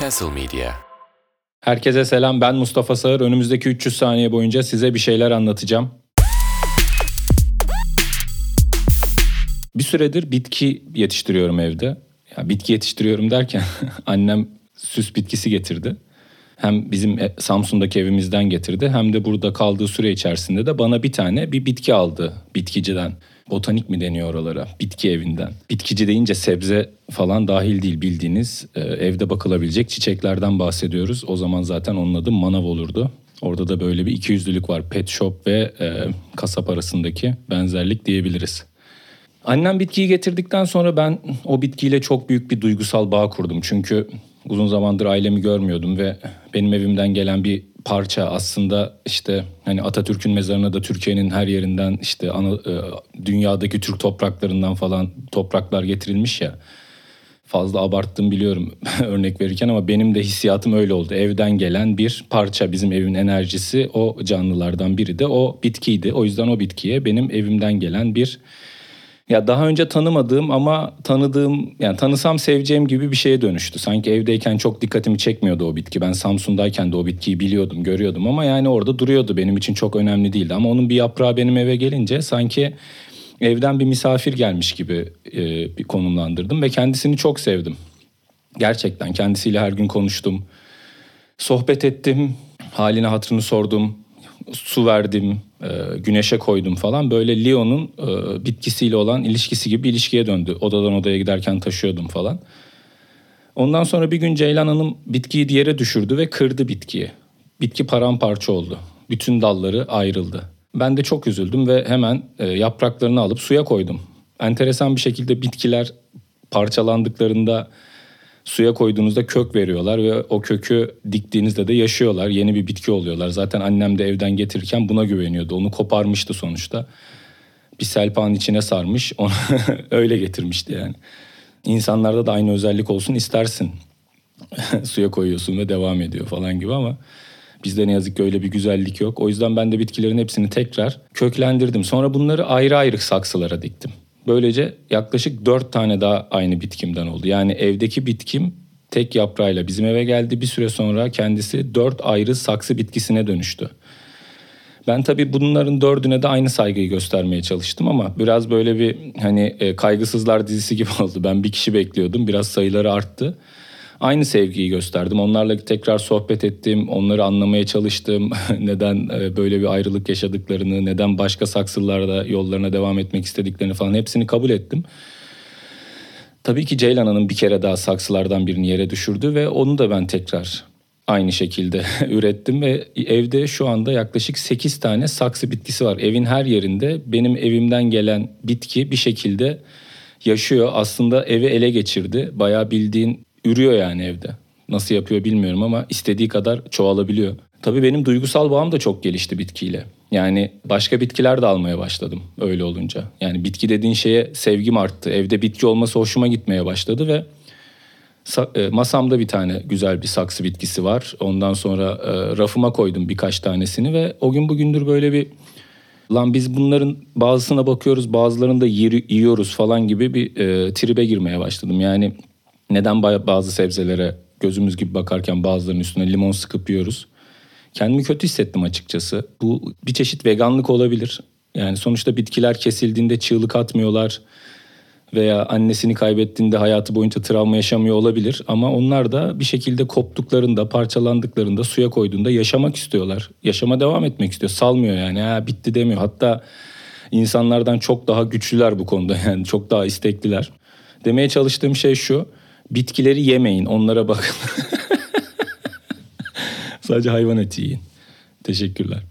Castle Media. Herkese selam ben Mustafa Sağır. Önümüzdeki 300 saniye boyunca size bir şeyler anlatacağım. Bir süredir bitki yetiştiriyorum evde. Ya bitki yetiştiriyorum derken annem süs bitkisi getirdi. Hem bizim e- Samsun'daki evimizden getirdi hem de burada kaldığı süre içerisinde de bana bir tane bir bitki aldı bitkiciden. Botanik mi deniyor oralara? Bitki evinden. Bitkici deyince sebze falan dahil değil bildiğiniz e, evde bakılabilecek çiçeklerden bahsediyoruz. O zaman zaten onun adı manav olurdu. Orada da böyle bir ikiyüzlülük var. Pet shop ve e, kasap arasındaki benzerlik diyebiliriz. Annem bitkiyi getirdikten sonra ben o bitkiyle çok büyük bir duygusal bağ kurdum. Çünkü uzun zamandır ailemi görmüyordum ve benim evimden gelen bir parça aslında işte hani Atatürk'ün mezarına da Türkiye'nin her yerinden işte ana, e, dünyadaki Türk topraklarından falan topraklar getirilmiş ya. Fazla abarttım biliyorum örnek verirken ama benim de hissiyatım öyle oldu. Evden gelen bir parça bizim evin enerjisi o canlılardan biri de o bitkiydi. O yüzden o bitkiye benim evimden gelen bir ya daha önce tanımadığım ama tanıdığım yani tanısam seveceğim gibi bir şeye dönüştü. Sanki evdeyken çok dikkatimi çekmiyordu o bitki. Ben Samsun'dayken de o bitkiyi biliyordum, görüyordum ama yani orada duruyordu. Benim için çok önemli değildi ama onun bir yaprağı benim eve gelince sanki evden bir misafir gelmiş gibi e, bir konumlandırdım ve kendisini çok sevdim. Gerçekten kendisiyle her gün konuştum. Sohbet ettim, halini hatırını sordum, su verdim, güneşe koydum falan. Böyle Leon'un e, bitkisiyle olan ilişkisi gibi bir ilişkiye döndü. Odadan odaya giderken taşıyordum falan. Ondan sonra bir gün Ceylan Hanım bitkiyi yere düşürdü ve kırdı bitkiyi. Bitki paramparça oldu. Bütün dalları ayrıldı. Ben de çok üzüldüm ve hemen e, yapraklarını alıp suya koydum. Enteresan bir şekilde bitkiler parçalandıklarında suya koyduğunuzda kök veriyorlar ve o kökü diktiğinizde de yaşıyorlar. Yeni bir bitki oluyorlar. Zaten annem de evden getirirken buna güveniyordu. Onu koparmıştı sonuçta. Bir selpanın içine sarmış. Onu öyle getirmişti yani. İnsanlarda da aynı özellik olsun istersin. suya koyuyorsun ve devam ediyor falan gibi ama bizde ne yazık ki öyle bir güzellik yok. O yüzden ben de bitkilerin hepsini tekrar köklendirdim. Sonra bunları ayrı ayrı saksılara diktim. Böylece yaklaşık dört tane daha aynı bitkimden oldu. Yani evdeki bitkim tek yaprağıyla bizim eve geldi. Bir süre sonra kendisi dört ayrı saksı bitkisine dönüştü. Ben tabii bunların dördüne de aynı saygıyı göstermeye çalıştım ama biraz böyle bir hani e, kaygısızlar dizisi gibi oldu. Ben bir kişi bekliyordum. Biraz sayıları arttı aynı sevgiyi gösterdim. Onlarla tekrar sohbet ettim, onları anlamaya çalıştım. neden e, böyle bir ayrılık yaşadıklarını, neden başka saksılarda yollarına devam etmek istediklerini falan hepsini kabul ettim. Tabii ki Ceylan Hanım bir kere daha saksılardan birini yere düşürdü ve onu da ben tekrar aynı şekilde ürettim ve evde şu anda yaklaşık 8 tane saksı bitkisi var. Evin her yerinde benim evimden gelen bitki bir şekilde yaşıyor. Aslında evi ele geçirdi. Bayağı bildiğin ürüyor yani evde. Nasıl yapıyor bilmiyorum ama istediği kadar çoğalabiliyor. Tabii benim duygusal bağım da çok gelişti bitkiyle. Yani başka bitkiler de almaya başladım öyle olunca. Yani bitki dediğin şeye sevgim arttı. Evde bitki olması hoşuma gitmeye başladı ve e, masamda bir tane güzel bir saksı bitkisi var. Ondan sonra e, rafıma koydum birkaç tanesini ve o gün bugündür böyle bir lan biz bunların bazısına bakıyoruz bazılarını da yiyoruz falan gibi bir e, tribe girmeye başladım. Yani neden bazı sebzelere gözümüz gibi bakarken bazılarının üstüne limon sıkıp yiyoruz? Kendimi kötü hissettim açıkçası. Bu bir çeşit veganlık olabilir. Yani sonuçta bitkiler kesildiğinde çığlık atmıyorlar veya annesini kaybettiğinde hayatı boyunca travma yaşamıyor olabilir ama onlar da bir şekilde koptuklarında, parçalandıklarında, suya koyduğunda yaşamak istiyorlar. Yaşama devam etmek istiyor. Salmıyor yani. Ha bitti demiyor. Hatta insanlardan çok daha güçlüler bu konuda yani çok daha istekliler. Demeye çalıştığım şey şu. Bitkileri yemeyin, onlara bakın. Sadece hayvan eti yiyin. Teşekkürler.